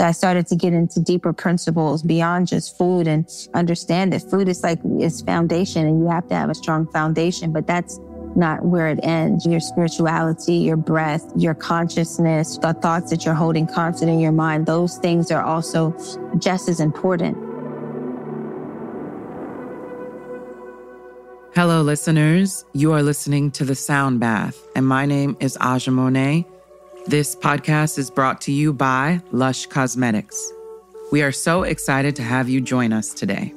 I started to get into deeper principles beyond just food and understand that food is like its foundation and you have to have a strong foundation, but that's not where it ends. Your spirituality, your breath, your consciousness, the thoughts that you're holding constant in your mind, those things are also just as important. Hello, listeners. You are listening to The Sound Bath, and my name is Aja Monet. This podcast is brought to you by Lush Cosmetics. We are so excited to have you join us today.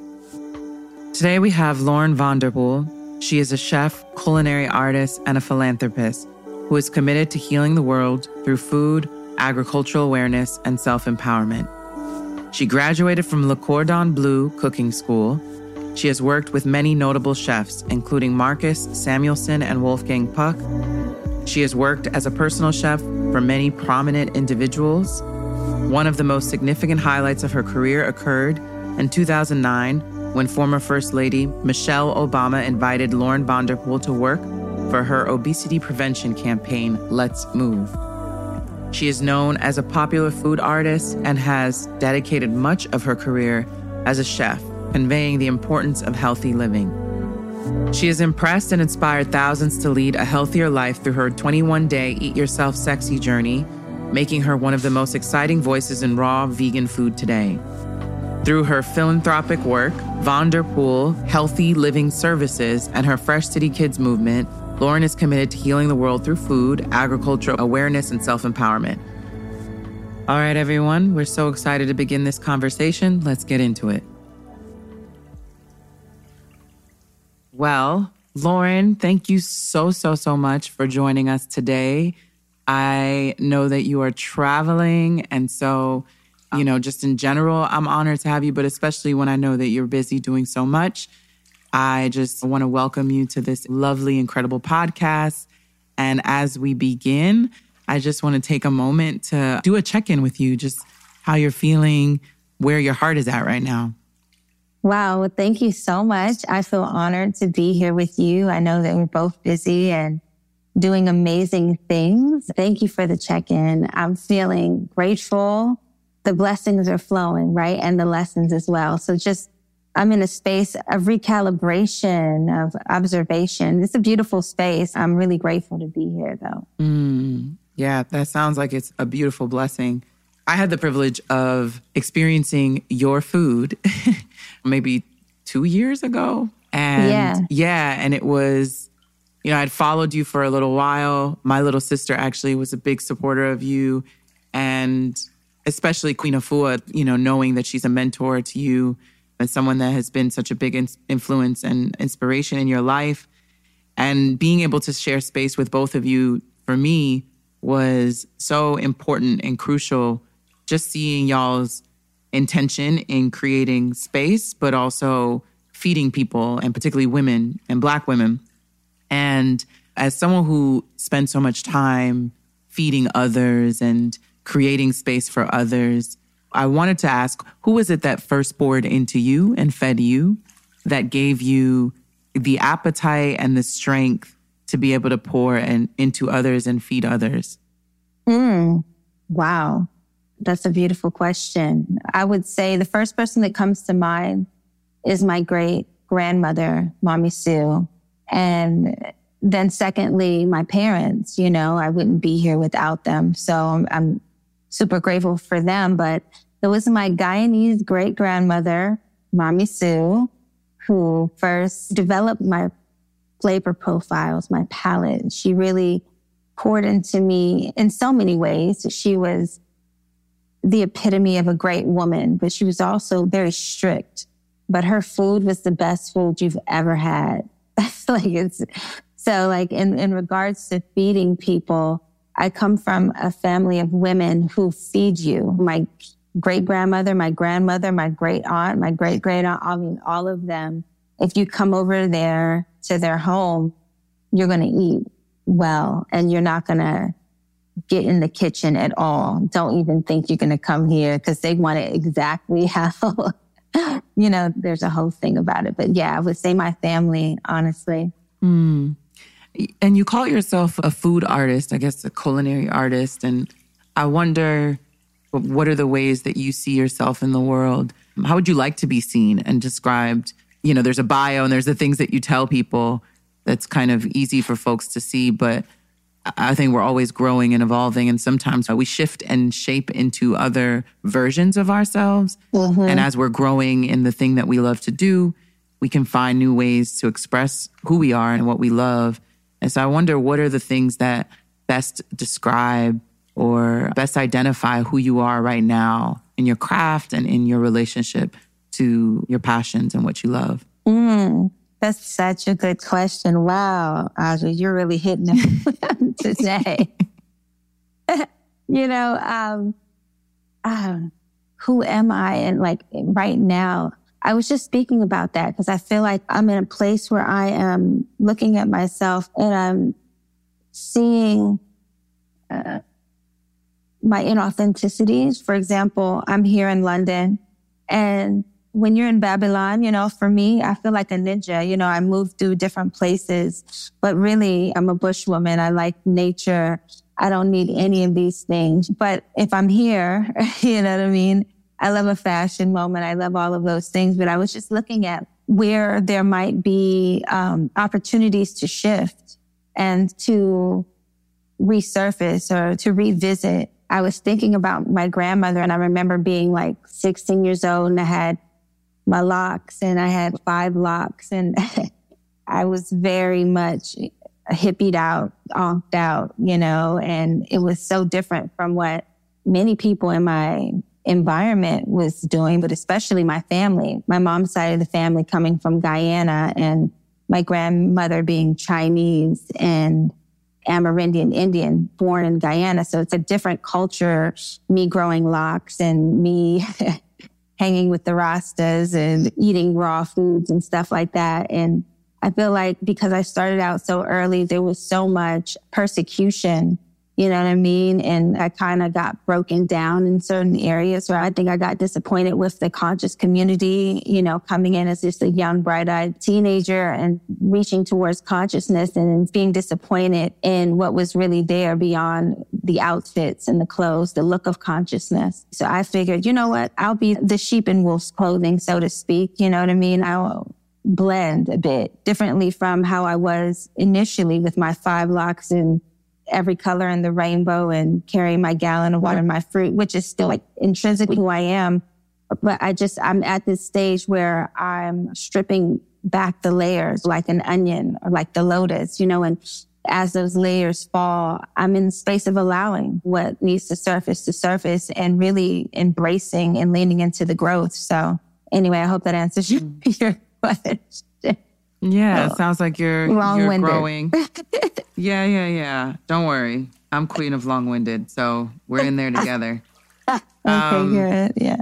Today we have Lauren Von Der Pool. She is a chef, culinary artist, and a philanthropist who is committed to healing the world through food, agricultural awareness, and self empowerment. She graduated from Le Cordon Bleu Cooking School she has worked with many notable chefs, including Marcus Samuelsson and Wolfgang Puck. She has worked as a personal chef for many prominent individuals. One of the most significant highlights of her career occurred in 2009 when former First Lady Michelle Obama invited Lauren Von Der Pool to work for her obesity prevention campaign, Let's Move. She is known as a popular food artist and has dedicated much of her career as a chef conveying the importance of healthy living. She has impressed and inspired thousands to lead a healthier life through her 21 day Eat Yourself Sexy journey, making her one of the most exciting voices in raw vegan food today. Through her philanthropic work, Von Der Pool Healthy Living Services, and her Fresh City Kids movement, Lauren is committed to healing the world through food, agriculture, awareness, and self empowerment. All right, everyone, we're so excited to begin this conversation. Let's get into it. Well, Lauren, thank you so, so, so much for joining us today. I know that you are traveling. And so, you know, just in general, I'm honored to have you, but especially when I know that you're busy doing so much. I just want to welcome you to this lovely, incredible podcast. And as we begin, I just want to take a moment to do a check in with you, just how you're feeling, where your heart is at right now. Wow. Thank you so much. I feel honored to be here with you. I know that we're both busy and doing amazing things. Thank you for the check in. I'm feeling grateful. The blessings are flowing, right? And the lessons as well. So just, I'm in a space of recalibration, of observation. It's a beautiful space. I'm really grateful to be here though. Mm, yeah, that sounds like it's a beautiful blessing. I had the privilege of experiencing your food maybe two years ago. And yeah. yeah, and it was, you know, I'd followed you for a little while. My little sister actually was a big supporter of you. And especially Queen Afua, you know, knowing that she's a mentor to you and someone that has been such a big in- influence and inspiration in your life. And being able to share space with both of you for me was so important and crucial just seeing y'all's intention in creating space, but also feeding people and particularly women and Black women. And as someone who spends so much time feeding others and creating space for others, I wanted to ask who was it that first poured into you and fed you that gave you the appetite and the strength to be able to pour and into others and feed others? Mm, wow. That's a beautiful question. I would say the first person that comes to mind is my great grandmother, Mommy Sue. And then secondly, my parents, you know, I wouldn't be here without them. So I'm, I'm super grateful for them. But it was my Guyanese great grandmother, Mommy Sue, who first developed my flavor profiles, my palate. She really poured into me in so many ways. She was the epitome of a great woman, but she was also very strict. But her food was the best food you've ever had. like it's so like in, in regards to feeding people, I come from a family of women who feed you. My great grandmother, my grandmother, my great aunt, my great great aunt, I mean, all of them. If you come over there to their home, you're going to eat well and you're not going to get in the kitchen at all. Don't even think you're going to come here because they want it exactly how, you know, there's a whole thing about it. But yeah, I would say my family, honestly. Mm. And you call yourself a food artist, I guess a culinary artist. And I wonder, what are the ways that you see yourself in the world? How would you like to be seen and described? You know, there's a bio and there's the things that you tell people that's kind of easy for folks to see, but I think we're always growing and evolving. And sometimes we shift and shape into other versions of ourselves. Mm-hmm. And as we're growing in the thing that we love to do, we can find new ways to express who we are and what we love. And so I wonder what are the things that best describe or best identify who you are right now in your craft and in your relationship to your passions and what you love? Mm. That's such a good question. Wow, Aja, you're really hitting it today. you know, um, um, who am I? And like right now, I was just speaking about that because I feel like I'm in a place where I am looking at myself and I'm seeing uh, my inauthenticities. For example, I'm here in London and when you're in Babylon, you know, for me, I feel like a ninja. You know, I move through different places, but really I'm a bush woman. I like nature. I don't need any of these things. But if I'm here, you know what I mean? I love a fashion moment. I love all of those things. But I was just looking at where there might be um, opportunities to shift and to resurface or to revisit. I was thinking about my grandmother and I remember being like 16 years old and I had my locks and I had five locks and I was very much hippied out, onked out, you know, and it was so different from what many people in my environment was doing, but especially my family, my mom's side of the family coming from Guyana and my grandmother being Chinese and Amerindian Indian born in Guyana. So it's a different culture, me growing locks and me hanging with the Rastas and eating raw foods and stuff like that. And I feel like because I started out so early, there was so much persecution you know what I mean? And I kind of got broken down in certain areas where I think I got disappointed with the conscious community, you know, coming in as just a young, bright eyed teenager and reaching towards consciousness and being disappointed in what was really there beyond the outfits and the clothes, the look of consciousness. So I figured, you know what? I'll be the sheep in wolf's clothing, so to speak. You know what I mean? I'll blend a bit differently from how I was initially with my five locks and every color in the rainbow and carry my gallon of water and my fruit, which is still like intrinsically who I am. But I just, I'm at this stage where I'm stripping back the layers like an onion or like the lotus, you know, and as those layers fall, I'm in space of allowing what needs to surface to surface and really embracing and leaning into the growth. So anyway, I hope that answers your, your question. Yeah, it sounds like you're, you're growing. yeah, yeah, yeah. Don't worry. I'm queen of long-winded, so we're in there together. okay, um, good. Yeah.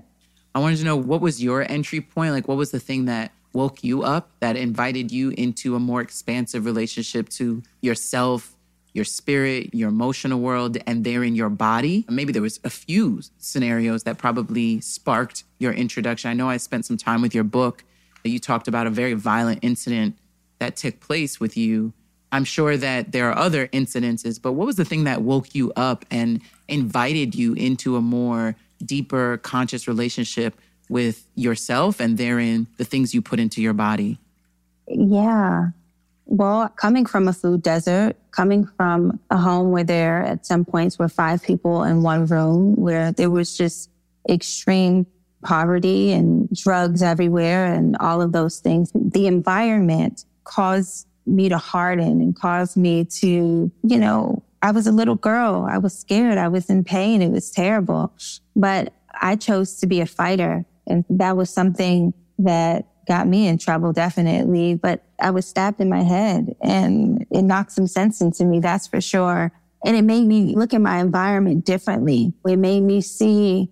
I wanted to know what was your entry point? Like, what was the thing that woke you up, that invited you into a more expansive relationship to yourself, your spirit, your emotional world, and there in your body? Maybe there was a few scenarios that probably sparked your introduction. I know I spent some time with your book you talked about a very violent incident that took place with you. I'm sure that there are other incidences, but what was the thing that woke you up and invited you into a more deeper conscious relationship with yourself and therein the things you put into your body? Yeah. Well, coming from a food desert, coming from a home where there at some points were five people in one room, where there was just extreme poverty and drugs everywhere and all of those things. The environment caused me to harden and caused me to, you know, I was a little girl. I was scared. I was in pain. It was terrible. But I chose to be a fighter. And that was something that got me in trouble, definitely. But I was stabbed in my head and it knocked some sense into me. That's for sure. And it made me look at my environment differently. It made me see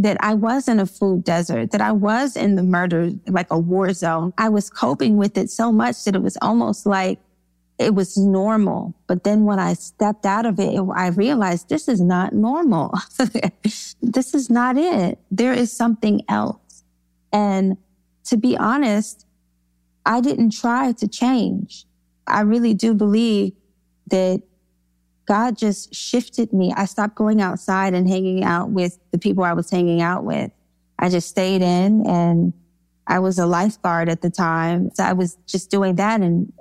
that I was in a food desert, that I was in the murder, like a war zone. I was coping with it so much that it was almost like it was normal. But then when I stepped out of it, I realized this is not normal. this is not it. There is something else. And to be honest, I didn't try to change. I really do believe that God just shifted me. I stopped going outside and hanging out with the people I was hanging out with. I just stayed in and I was a lifeguard at the time. So I was just doing that. And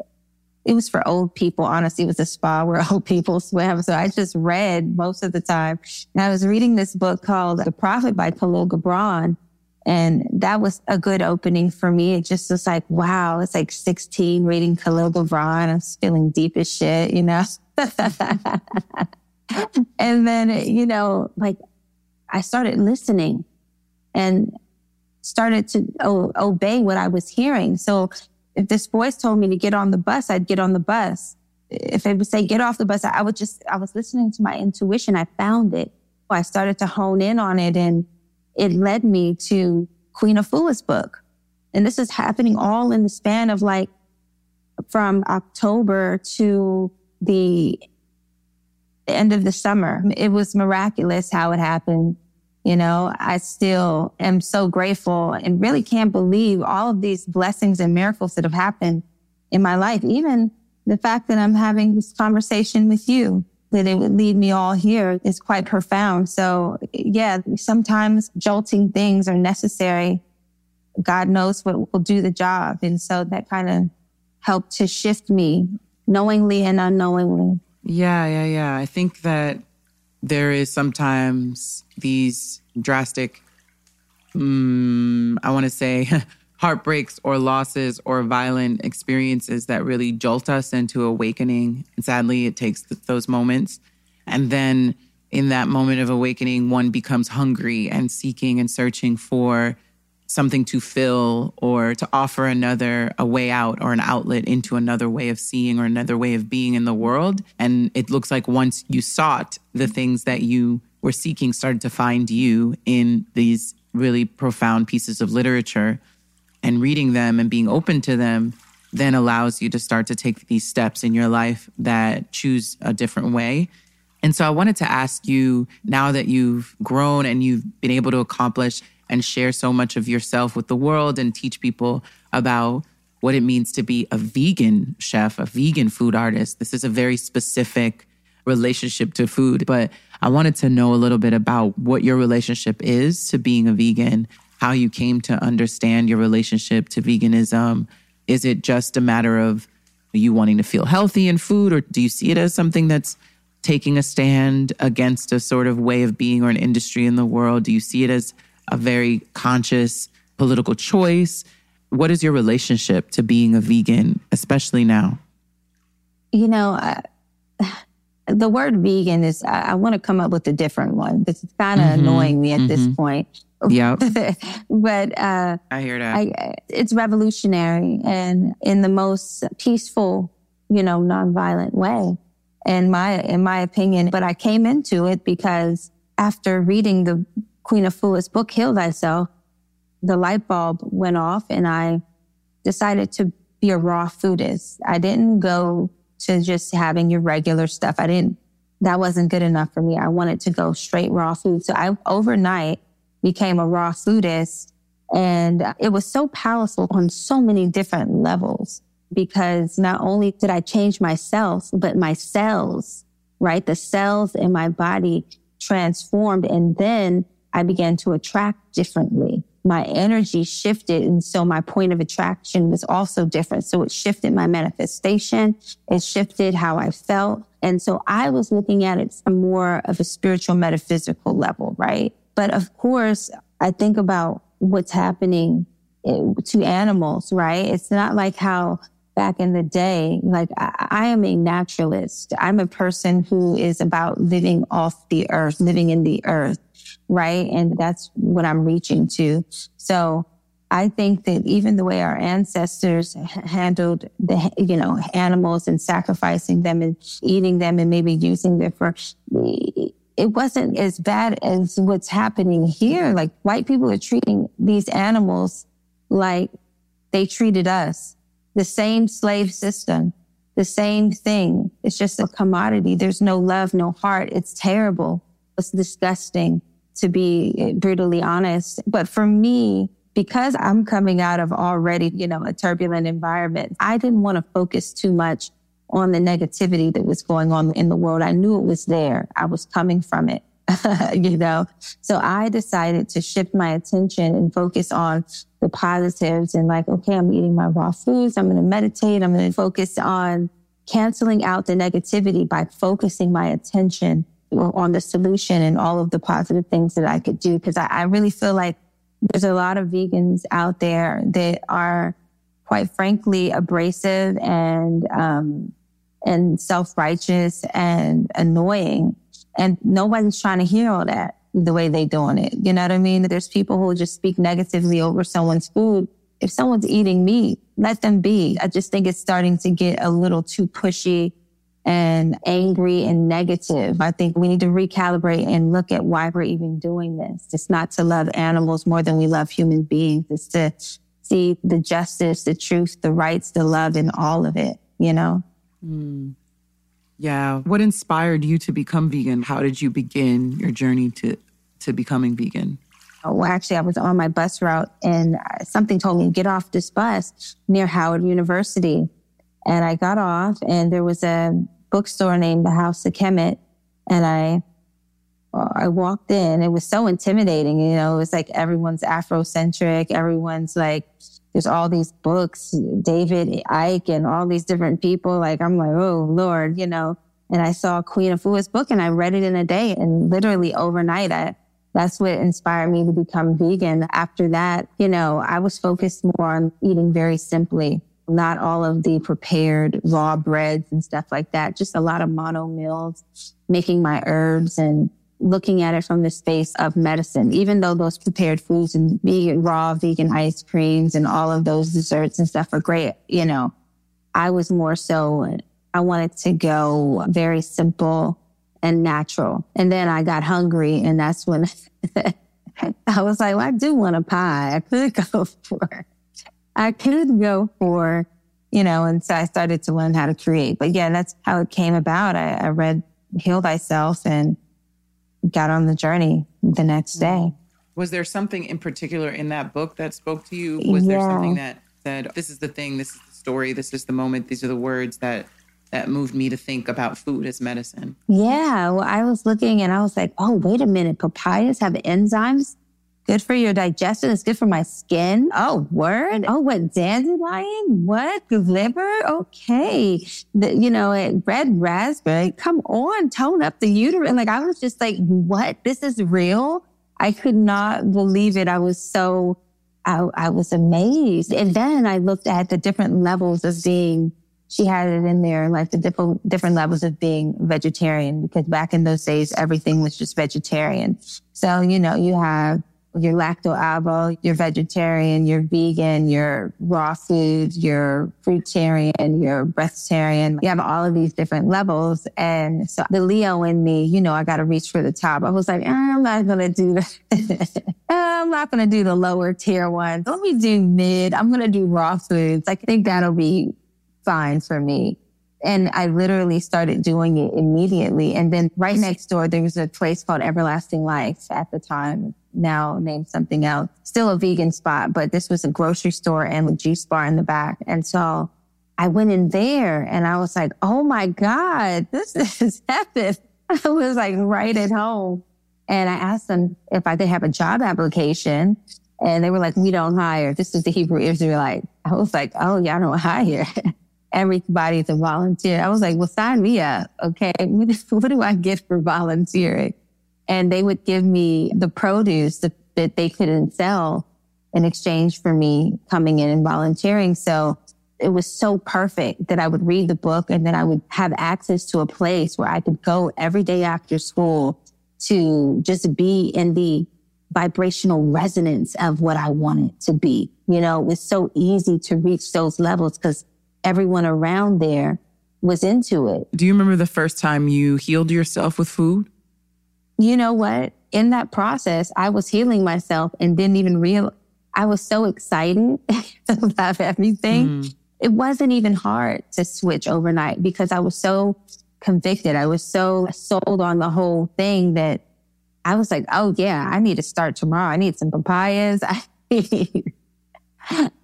it was for old people. Honestly, it was a spa where old people swim. So I just read most of the time. And I was reading this book called The Prophet by Kahlil Gibran. And that was a good opening for me. It just was like, wow, it's like 16 reading Kahlil Gibran. I was feeling deep as shit, you know? and then, you know, like I started listening and started to o- obey what I was hearing. So if this voice told me to get on the bus, I'd get on the bus. If it would say get off the bus, I would just, I was listening to my intuition. I found it. I started to hone in on it and it led me to Queen Afua's book. And this is happening all in the span of like from October to the end of the summer. It was miraculous how it happened. You know, I still am so grateful and really can't believe all of these blessings and miracles that have happened in my life. Even the fact that I'm having this conversation with you, that it would lead me all here is quite profound. So yeah, sometimes jolting things are necessary. God knows what will do the job. And so that kind of helped to shift me knowingly and unknowingly. Yeah, yeah, yeah. I think that there is sometimes these drastic, um, I want to say, heartbreaks or losses or violent experiences that really jolt us into awakening. And sadly, it takes th- those moments. And then in that moment of awakening, one becomes hungry and seeking and searching for something to fill or to offer another a way out or an outlet into another way of seeing or another way of being in the world and it looks like once you sought the things that you were seeking started to find you in these really profound pieces of literature and reading them and being open to them then allows you to start to take these steps in your life that choose a different way and so I wanted to ask you now that you've grown and you've been able to accomplish and share so much of yourself with the world and teach people about what it means to be a vegan chef, a vegan food artist. This is a very specific relationship to food, but I wanted to know a little bit about what your relationship is to being a vegan, how you came to understand your relationship to veganism. Is it just a matter of you wanting to feel healthy in food, or do you see it as something that's taking a stand against a sort of way of being or an industry in the world? Do you see it as a very conscious political choice. What is your relationship to being a vegan, especially now? You know, uh, the word vegan is, I, I want to come up with a different one it's kind of mm-hmm, annoying me at mm-hmm. this point. Yeah. but uh, I hear that. I, it's revolutionary and in the most peaceful, you know, nonviolent way. In my, in my opinion, but I came into it because after reading the Queen Afua's book, Heal Thyself, the light bulb went off and I decided to be a raw foodist. I didn't go to just having your regular stuff. I didn't, that wasn't good enough for me. I wanted to go straight raw food. So I overnight became a raw foodist and it was so powerful on so many different levels because not only did I change myself, but my cells, right? The cells in my body transformed. And then I began to attract differently. My energy shifted. And so my point of attraction was also different. So it shifted my manifestation. It shifted how I felt. And so I was looking at it from more of a spiritual metaphysical level, right? But of course, I think about what's happening eh, to animals, right? It's not like how back in the day, like I, I, am a naturalist. I'm a person who is about living off the earth, living in the earth right? And that's what I'm reaching to. So I think that even the way our ancestors handled the, you know, animals and sacrificing them and eating them and maybe using them for, it wasn't as bad as what's happening here. Like white people are treating these animals like they treated us. The same slave system, the same thing. It's just a commodity. There's no love, no heart. It's terrible. It's disgusting to be brutally honest. But for me, because I'm coming out of already, you know, a turbulent environment, I didn't want to focus too much on the negativity that was going on in the world. I knew it was there. I was coming from it. you know, so I decided to shift my attention and focus on the positives and like, okay, I'm eating my raw foods. I'm going to meditate. I'm going to focus on canceling out the negativity by focusing my attention on the solution and all of the positive things that I could do. Cause I, I really feel like there's a lot of vegans out there that are quite frankly abrasive and, um, and self-righteous and annoying. And nobody's trying to hear all that the way they doing it. You know what I mean? There's people who just speak negatively over someone's food. If someone's eating meat, let them be. I just think it's starting to get a little too pushy and angry and negative. I think we need to recalibrate and look at why we're even doing this. It's not to love animals more than we love human beings. It's to see the justice, the truth, the rights, the love in all of it, you know? Mm. Yeah. What inspired you to become vegan? How did you begin your journey to, to becoming vegan? Oh, well, actually, I was on my bus route and something told me get off this bus near Howard University. And I got off and there was a bookstore named the House of Kemet. And I, I walked in. It was so intimidating. You know, it was like everyone's Afrocentric. Everyone's like, there's all these books, David Icke and all these different people. Like, I'm like, oh Lord, you know, and I saw Queen Afua's book and I read it in a day and literally overnight I, that's what inspired me to become vegan. After that, you know, I was focused more on eating very simply, not all of the prepared raw breads and stuff like that, just a lot of mono meals, making my herbs and looking at it from the space of medicine, even though those prepared foods and vegan, raw vegan ice creams and all of those desserts and stuff are great, you know, I was more so, I wanted to go very simple and natural. And then I got hungry and that's when I was like, well, I do want a pie. I could go for, I could go for, you know, and so I started to learn how to create. But yeah, that's how it came about. I, I read Heal Thyself and got on the journey the next hmm. day. Was there something in particular in that book that spoke to you? Was yeah. there something that said, this is the thing, this is the story, this is the moment, these are the words that that moved me to think about food as medicine. Yeah. Well, I was looking and I was like, oh, wait a minute. Papayas have enzymes. Good for your digestion. It's good for my skin. Oh, word. Oh, what dandelion? What liver? Okay. The, you know, red raspberry. Come on, tone up the uterus. Like I was just like, what? This is real. I could not believe it. I was so, I, I was amazed. And then I looked at the different levels of being she had it in there, like the different, different levels of being vegetarian, because back in those days, everything was just vegetarian. So, you know, you have your lacto-ovo, you're vegetarian, you're vegan, you're raw foods, you're fruitarian, you're breatharian. You have all of these different levels. And so the Leo in me, you know, I got to reach for the top. I was like, eh, I'm not going to do that. I'm not going to do the lower tier ones. Let me do mid. I'm going to do raw foods. I think that'll be fine for me. And I literally started doing it immediately. And then right next door, there was a place called Everlasting Life at the time, now named something else. Still a vegan spot, but this was a grocery store and a juice bar in the back. And so I went in there and I was like, Oh my God, this is heaven. I was like right at home. And I asked them if I could have a job application. And they were like, we don't hire. This is the Hebrew Israelite. I was like, oh, y'all don't hire. everybody to volunteer. I was like, well, sign me up. Okay. What do I get for volunteering? And they would give me the produce that, that they couldn't sell in exchange for me coming in and volunteering. So it was so perfect that I would read the book and then I would have access to a place where I could go every day after school to just be in the vibrational resonance of what I wanted to be. You know, it was so easy to reach those levels because everyone around there was into it. Do you remember the first time you healed yourself with food? You know what? In that process, I was healing myself and didn't even realize I was so excited about everything. Mm. It wasn't even hard to switch overnight because I was so convicted. I was so sold on the whole thing that I was like, oh yeah, I need to start tomorrow. I need some papayas.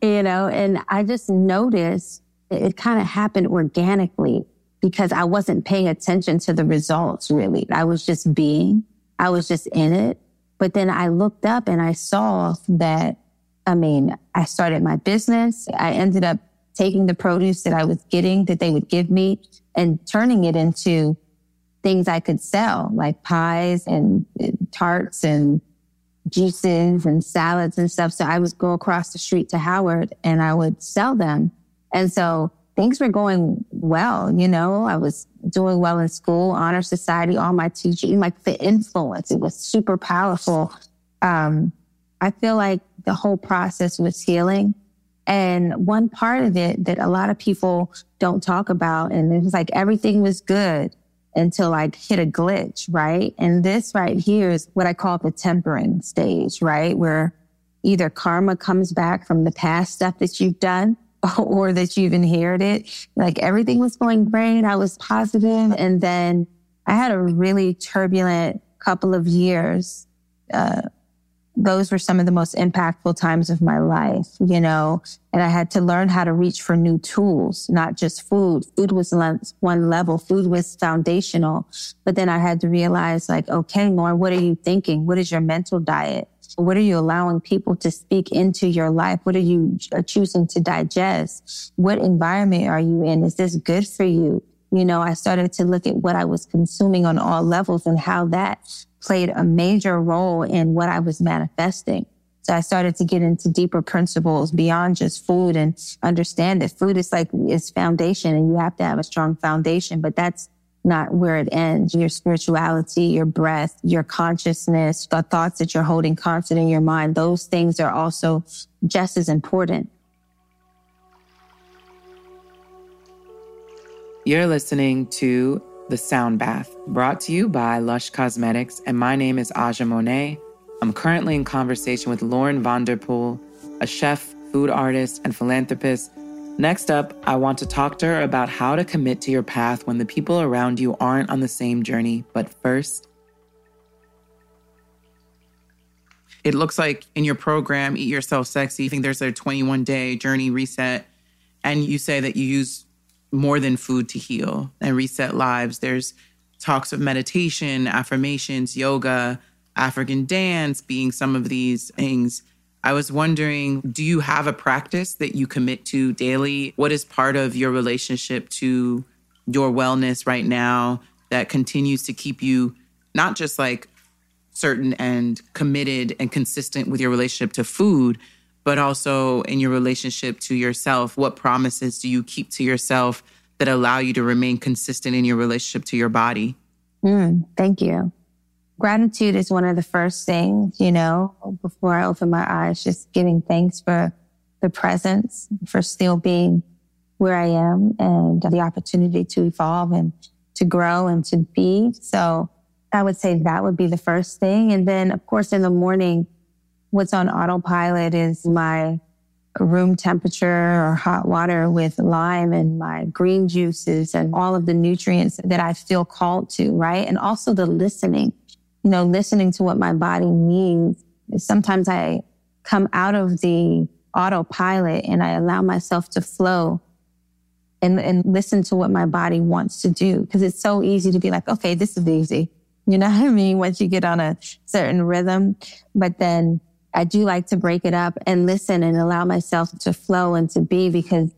you know, and I just noticed it kind of happened organically. because I wasn't paying attention to the results really. I was just being, I was just in it. But then I looked up and I saw that, I mean, I started my business. I ended up taking the produce that I was getting that they would give me and turning it into things I could sell, like pies and, and tarts and juices and salads and stuff. So I would go across the street to Howard and I would sell them. And so things were going well, you know, I was doing well in school, honor society, all my teaching, like the influence, it was super powerful. Um, I feel like the whole process was healing. And one part of it that a lot of people don't talk about, and it was like everything was good until I hit a glitch, right? And this right here is what I call the tempering stage, right? Where either karma comes back from the past stuff that you've done or that you've inherited. Like everything was going great. I was positive. And then I had a really turbulent couple of years, uh, those were some of the most impactful times of my life, you know, and I had to learn how to reach for new tools, not just food. Food was one level. Food was foundational. But then I had to realize like, okay, Lauren, what are you thinking? What is your mental diet? What are you allowing people to speak into your life? What are you uh, choosing to digest? What environment are you in? Is this good for you? You know, I started to look at what I was consuming on all levels and how that played a major role in what I was manifesting. So I started to get into deeper principles beyond just food and understand that food is like, is foundation and you have to have a strong foundation, but that's not where it ends. Your spirituality, your breath, your consciousness, the thoughts that you're holding constant in your mind, those things are also just as important. You're listening to The Sound Bath, brought to you by Lush Cosmetics, and my name is Aja Monet. I'm currently in conversation with Lauren Von Der Pool, a chef, food artist, and philanthropist. Next up, I want to talk to her about how to commit to your path when the people around you aren't on the same journey. But first, it looks like in your program, Eat Yourself Sexy, you think there's a 21 day journey reset. And you say that you use more than food to heal and reset lives. There's talks of meditation, affirmations, yoga, African dance being some of these things. I was wondering, do you have a practice that you commit to daily? What is part of your relationship to your wellness right now that continues to keep you not just like certain and committed and consistent with your relationship to food, but also in your relationship to yourself. What promises do you keep to yourself that allow you to remain consistent in your relationship to your body? Mm, thank you. Gratitude is one of the first things, you know, before I open my eyes, just giving thanks for the presence, for still being where I am and the opportunity to evolve and to grow and to be. So I would say that would be the first thing. And then, of course, in the morning, what's on autopilot is my room temperature or hot water with lime and my green juices and all of the nutrients that I feel called to, right? And also the listening, you know, listening to what my body needs. Sometimes I come out of the autopilot and I allow myself to flow and, and listen to what my body wants to do. Cause it's so easy to be like, okay, this is easy. You know what I mean? Once you get on a certain rhythm, but then I do like to break it up and listen and allow myself to flow and to be because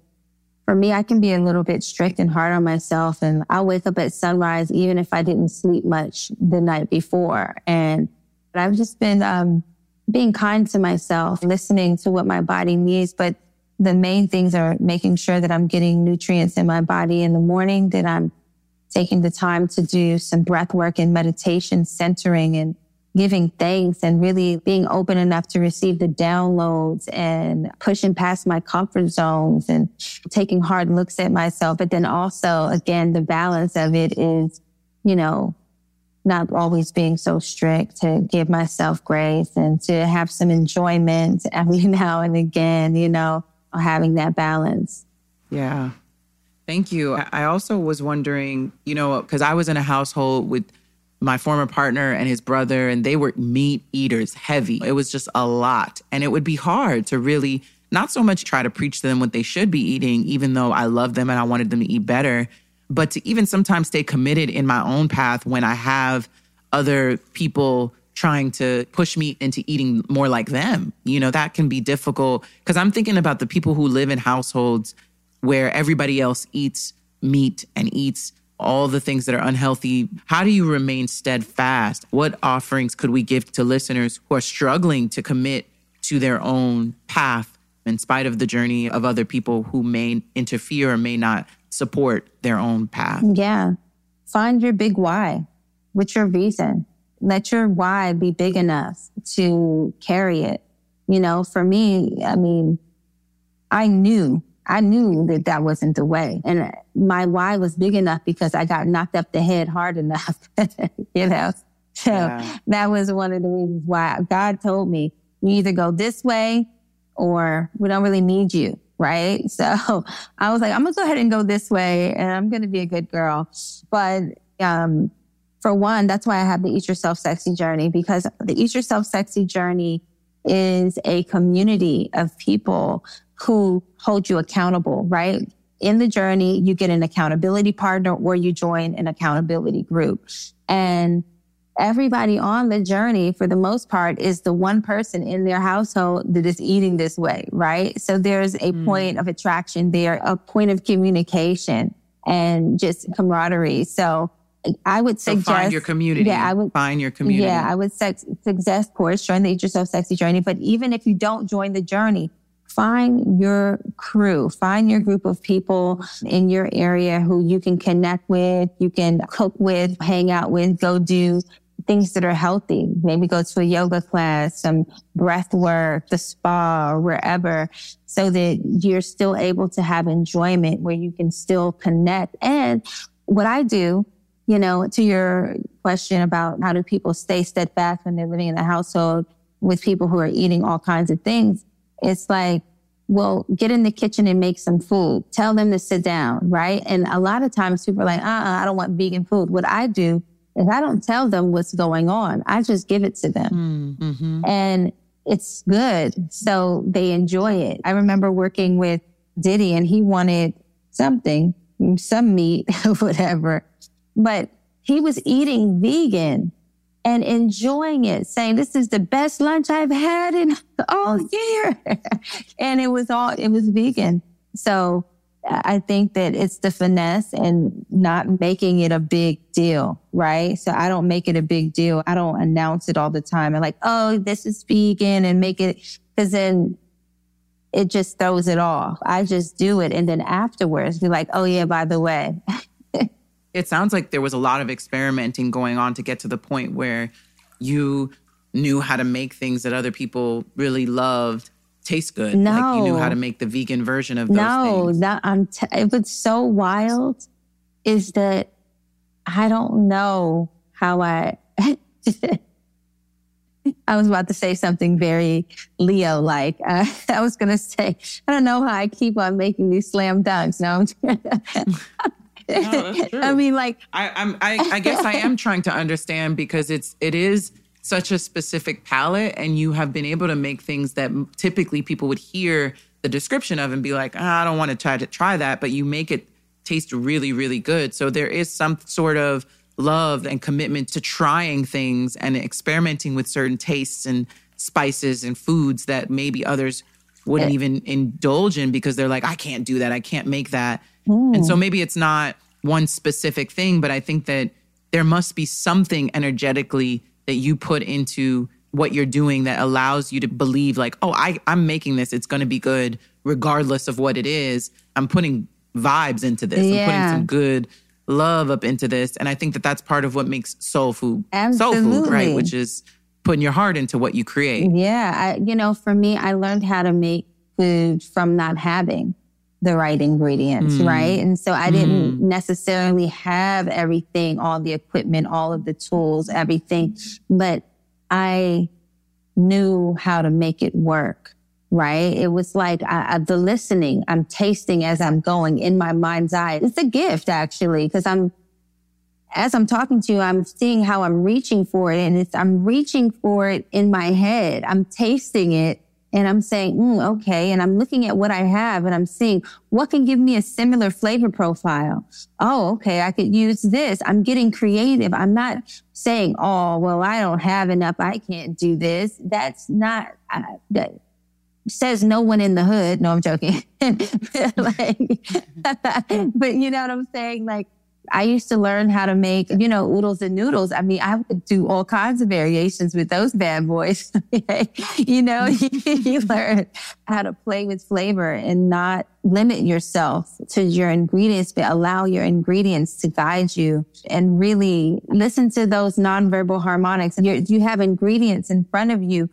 for me, I can be a little bit strict and hard on myself and I'll wake up at sunrise even if I didn't sleep much the night before. And I've just been, um, being kind to myself, listening to what my body needs. But the main things are making sure that I'm getting nutrients in my body in the morning, that I'm taking the time to do some breath work and meditation, centering and giving thanks and really being open enough to receive the downloads and pushing past my comfort zones and taking hard looks at myself. But then also, again, the balance of it is, you know, not always being so strict to give myself grace and to have some enjoyment every now and again, you know, having that balance. Yeah. Thank you. I also was wondering, you know, because I was in a household with my former partner and his brother, and they were meat eaters, heavy. It was just a lot. And it would be hard to really not so much try to preach to them what they should be eating, even though I love them and I wanted them to eat better, but to even sometimes stay committed in my own path when I have other people trying to push me into eating more like them. You know, that can be difficult because I'm thinking about the people who live in households where everybody else eats meat and eats all the things that are unhealthy. How do you remain steadfast? What offerings could we give to listeners who are struggling to commit to their own path in spite of the journey of other people who may interfere or may not support their own path? Yeah. Find your big why. What's your reason? let your why be big enough to carry it. You know, for me, I mean, I knew, I knew that that wasn't the way. And my why was big enough because I got knocked up the head hard enough, you know? So yeah. that was one of the reasons why God told me, you either go this way or we don't really need you. Right. So I was like, I'm going to go ahead and go this way and I'm going to be a good girl. But, um, for one, that's why I have the Eat Yourself Sexy journey because the Eat Yourself Sexy journey is a community of people who hold you accountable, right? In the journey, you get an accountability partner or you join an accountability group. And everybody on the journey, for the most part, is the one person in their household that is eating this way, right? So there's a mm. point of attraction there, a point of communication and just camaraderie. So I would suggest so find your community. Yeah, I would find your community. Yeah, I would suggest, of course, join the Eat Yourself Sexy journey. But even if you don't join the journey, find your crew, find your group of people in your area who you can connect with, you can cook with, hang out with, go do things that are healthy. Maybe go to a yoga class, some breath work, the spa, or wherever, so that you're still able to have enjoyment where you can still connect. And what I do you know, to your question about how do people stay steadfast when they're living in a household with people who are eating all kinds of things, it's like, well, get in the kitchen and make some food. Tell them to sit down, right? And a lot of times people are like, uh uh I don't want vegan food. What I do is I don't tell them what's going on. I just give it to them. Mm-hmm. And it's good. So they enjoy it. I remember working with Diddy and he wanted something, some meat, whatever. But he was eating vegan and enjoying it, saying, this is the best lunch I've had in all mm. year. and it was all, it was vegan. So I think that it's the finesse and not making it a big deal, right? So I don't make it a big deal. I don't announce it all the time and like, oh, this is vegan and make it, cause then it just throws it off. I just do it. And then afterwards be like, oh yeah, by the way, it sounds like there was a lot of experimenting going on to get to the point where you knew how to make things that other people really loved taste good. No. Like you knew how to make the vegan version of those no, things. that I'm t- it was so wild is that I don't know how I I was about to say something very Leo like. Uh, I was going to say, I don't know how I keep on making these slam dunks. No, I mean, like I, I'm, I, I guess I am trying to understand because it's it is such a specific palate, and you have been able to make things that typically people would hear the description of and be like, oh, I don't want to try to try that, but you make it taste really, really good. So there is some sort of love and commitment to trying things and experimenting with certain tastes and spices and foods that maybe others wouldn't eh. even indulge in because they're like, I can't do that. I can't make that. Mm. And so maybe it's not one specific thing, but I think that there must be something energetically that you put into what you're doing that allows you to believe like, oh, I, I'm making this. It's going to be good regardless of what it is. I'm putting vibes into this. Yeah. I'm putting some good love up into this. And I think that that's part of what makes soul food Absolutely. soul food, right? Which is putting your heart into what you create. Yeah. I, you know, for me, I learned how to make food from not having the right ingredients, mm. right? And so I didn't mm. necessarily have everything, all the equipment, all of the tools, everything, but I knew how to make it work, right? It was like I, I, the listening, I'm tasting as I'm going in my mind's eye. It's a gift actually, because I'm, as I'm talking to you, I'm seeing how I'm reaching for it and it's, I'm reaching for it in my head. I'm tasting it and I'm saying, mm, okay. And I'm looking at what I have and I'm seeing what can give me a similar flavor profile. Oh, okay. I could use this. I'm getting creative. I'm not saying, oh, well, I don't have enough. I can't do this. That's not, that says no one in the hood. No, I'm joking. like, but you know what I'm saying? Like, I used to learn how to make, you know, oodles and noodles. I mean, I would do all kinds of variations with those bad boys. you know, you learn how to play with flavor and not limit yourself to your ingredients, but allow your ingredients to guide you and really listen to those nonverbal harmonics. You're, you have ingredients in front of you.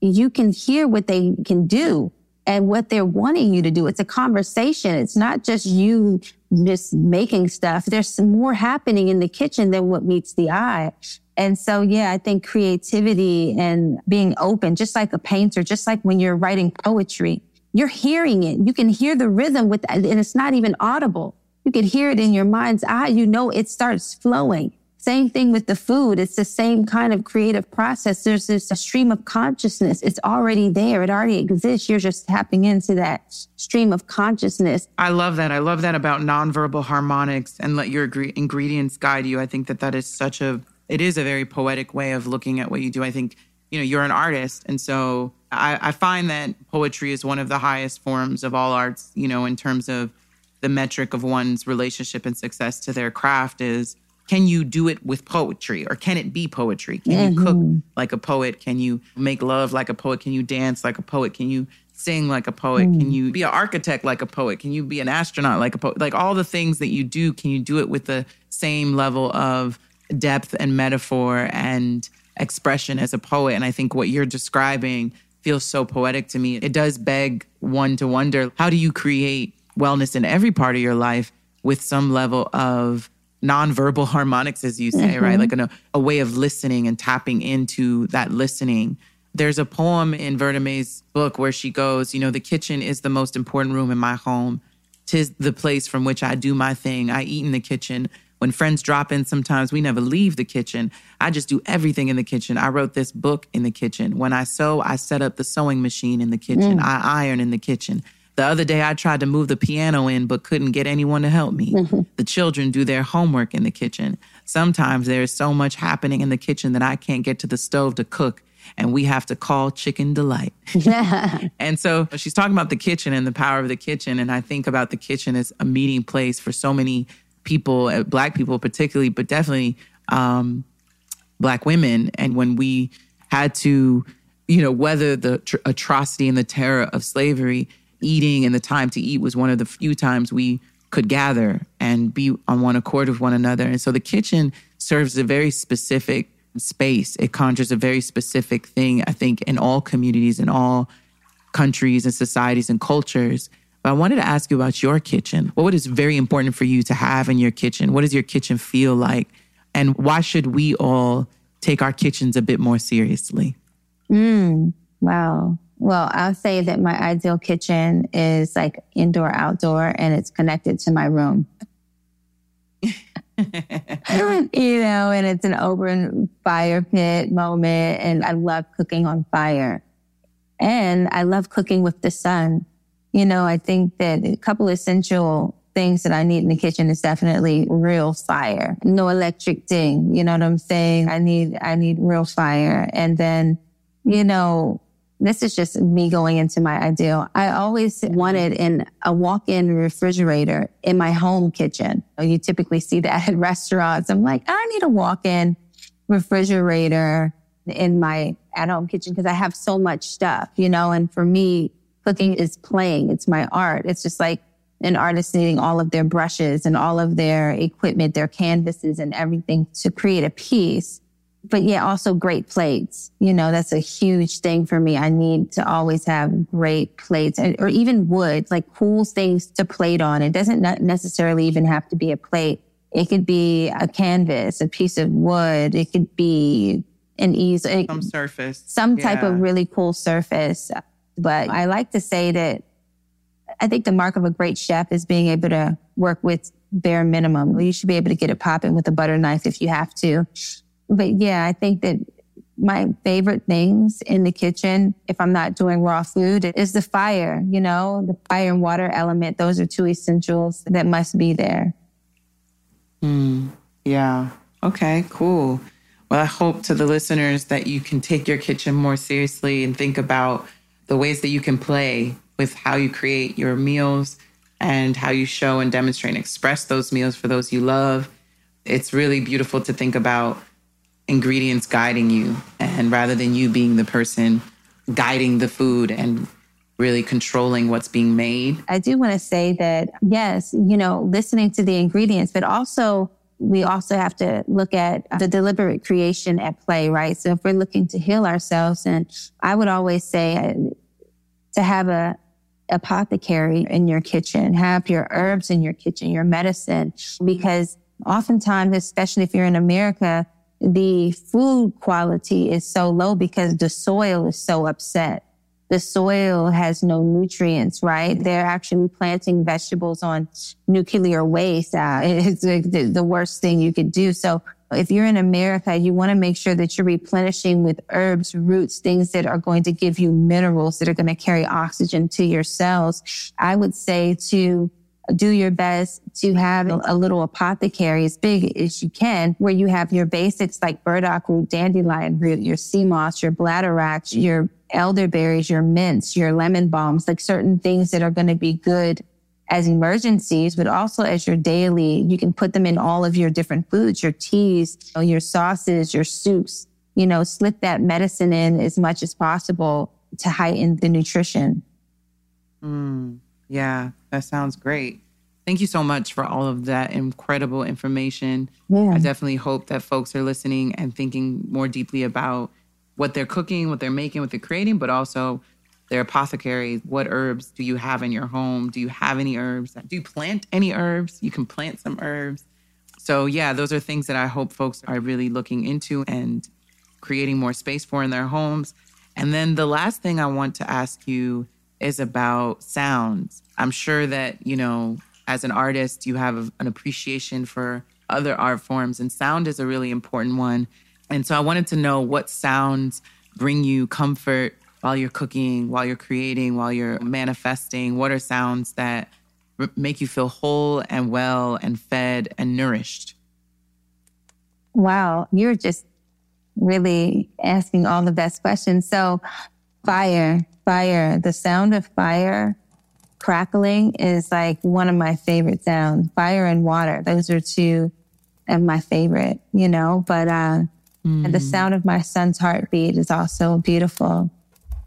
You can hear what they can do and what they're wanting you to do. It's a conversation. It's not just you just making stuff. There's more happening in the kitchen than what meets the eye. And so, yeah, I think creativity and being open, just like a painter, just like when you're writing poetry, you're hearing it. You can hear the rhythm with, and it's not even audible. You can hear it in your mind's eye. You know, it starts flowing. Same thing with the food. It's the same kind of creative process. There's this stream of consciousness. It's already there. It already exists. You're just tapping into that stream of consciousness. I love that. I love that about nonverbal harmonics and let your ingredients guide you. I think that that is such a, it is a very poetic way of looking at what you do. I think, you know, you're an artist. And so I, I find that poetry is one of the highest forms of all arts, you know, in terms of the metric of one's relationship and success to their craft is can you do it with poetry or can it be poetry? Can mm-hmm. you cook mm-hmm. like a poet? Can you make love like a poet? Can you dance like a poet? Can you sing like a poet? Mm. Can you be an architect like a poet? Can you be an astronaut like a poet? Like all the things that you do, can you do it with the same level of depth and metaphor and expression as a poet? And I think what you're describing feels so poetic to me. It does beg one to wonder how do you create wellness in every part of your life with some level of nonverbal harmonics, as you say, mm-hmm. right? Like a, a way of listening and tapping into that listening. There's a poem in Vertamae's book where she goes, you know, the kitchen is the most important room in my home. Tis the place from which I do my thing. I eat in the kitchen. When friends drop in, sometimes we never leave the kitchen. I just do everything in the kitchen. I wrote this book in the kitchen. When I sew, I set up the sewing machine in the kitchen. Mm. I iron in the kitchen. The other day, I tried to move the piano in, but couldn't get anyone to help me. Mm-hmm. The children do their homework in the kitchen. Sometimes there is so much happening in the kitchen that I can't get to the stove to cook, and we have to call Chicken Delight. Yeah. and so she's talking about the kitchen and the power of the kitchen. And I think about the kitchen as a meeting place for so many people, uh, Black people particularly, but definitely um, Black women. And when we had to, you know, weather the tr- atrocity and the terror of slavery, eating and the time to eat was one of the few times we could gather and be on one accord with one another. And so the kitchen serves a very specific space. It conjures a very specific thing, I think, in all communities, in all countries and societies and cultures. But I wanted to ask you about your kitchen. What is very important for you to have in your kitchen? What does your kitchen feel like? And why should we all take our kitchens a bit more seriously? Mm, wow. Well, I'll say that my ideal kitchen is like indoor, outdoor, and it's connected to my room. you know, and it's an open fire pit moment. And I love cooking on fire. And I love cooking with the sun. You know, I think that a couple essential things that I need in the kitchen is definitely real fire. No electric thing. You know what I'm saying? I need, I need real fire. And then, you know, this is just me going into my ideal. I always wanted in a walk-in refrigerator in my home kitchen. You typically see that at restaurants. I'm like, I need a walk-in refrigerator in my at-home kitchen because I have so much stuff, you know, and for me, cooking is playing. It's my art. It's just like an artist needing all of their brushes and all of their equipment, their canvases and everything to create a piece but yeah, also great plates. You know, that's a huge thing for me. I need to always have great plates or even wood, like cool things to plate on. It doesn't necessarily even have to be a plate. It could be a canvas, a piece of wood. It could be an easel. Some surface. Some yeah. type of really cool surface. But I like to say that I think the mark of a great chef is being able to work with bare minimum. You should be able to get it popping with a butter knife if you have to but yeah, I think that my favorite things in the kitchen, if I'm not doing raw food, is the fire, you know, the fire and water element. Those are two essentials that must be there. Mm, yeah. Okay, cool. Well, I hope to the listeners that you can take your kitchen more seriously and think about the ways that you can play with how you create your meals and how you show and demonstrate and express those meals for those you love. It's really beautiful to think about ingredients guiding you and rather than you being the person guiding the food and really controlling what's being made. I do want to say that yes, you know, listening to the ingredients, but also we also have to look at the deliberate creation at play, right? So if we're looking to heal ourselves, and I would always say uh, to have a apothecary in your kitchen, have your herbs in your kitchen, your medicine, because oftentimes, especially if you're in America, the food quality is so low because the soil is so upset. The soil has no nutrients, right? They're actually planting vegetables on nuclear waste. Uh, it's the, the worst thing you could do. So if you're in America, you want to make sure that you're replenishing with herbs, roots, things that are going to give you minerals that are going to carry oxygen to your cells. I would say to do your best to have a little apothecary as big as you can, where you have your basics like burdock root, dandelion root, your sea moss, your bladder bladderwrack, your elderberries, your mints, your lemon balms, like certain things that are going to be good as emergencies, but also as your daily. You can put them in all of your different foods, your teas, your sauces, your soups. You know, slip that medicine in as much as possible to heighten the nutrition. Mm, yeah, that sounds great. Thank you so much for all of that incredible information. Yeah. I definitely hope that folks are listening and thinking more deeply about what they're cooking, what they're making, what they're creating, but also their apothecaries. What herbs do you have in your home? Do you have any herbs? Do you plant any herbs? You can plant some herbs. So, yeah, those are things that I hope folks are really looking into and creating more space for in their homes. And then the last thing I want to ask you is about sounds. I'm sure that, you know, as an artist, you have an appreciation for other art forms, and sound is a really important one. And so I wanted to know what sounds bring you comfort while you're cooking, while you're creating, while you're manifesting. What are sounds that r- make you feel whole and well and fed and nourished? Wow, you're just really asking all the best questions. So, fire, fire, the sound of fire crackling is like one of my favorite sounds. Fire and water, those are two of my favorite, you know, but uh, Mm. And the sound of my son's heartbeat is also beautiful,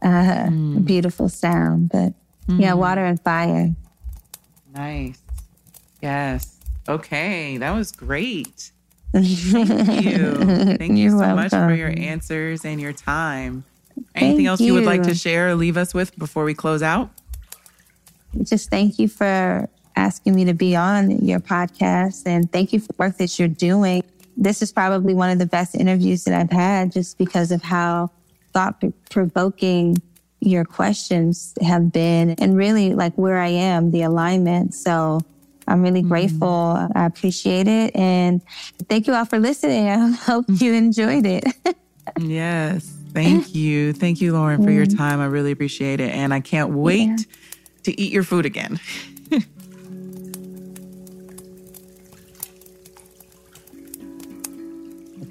uh, mm. beautiful sound. But mm. yeah, water and fire. Nice. Yes. Okay. That was great. Thank you. Thank you so welcome. much for your answers and your time. Anything thank else you. you would like to share or leave us with before we close out? Just thank you for asking me to be on your podcast and thank you for the work that you're doing this is probably one of the best interviews that I've had just because of how thought provoking your questions have been and really like where I am, the alignment. So I'm really mm-hmm. grateful. I appreciate it. And thank you all for listening. I hope you enjoyed it. yes. Thank you. Thank you, Lauren, for your mm-hmm. time. I really appreciate it. And I can't wait yeah. To eat your food again.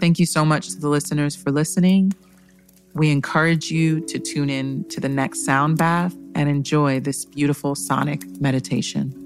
Thank you so much to the listeners for listening. We encourage you to tune in to the next sound bath and enjoy this beautiful sonic meditation.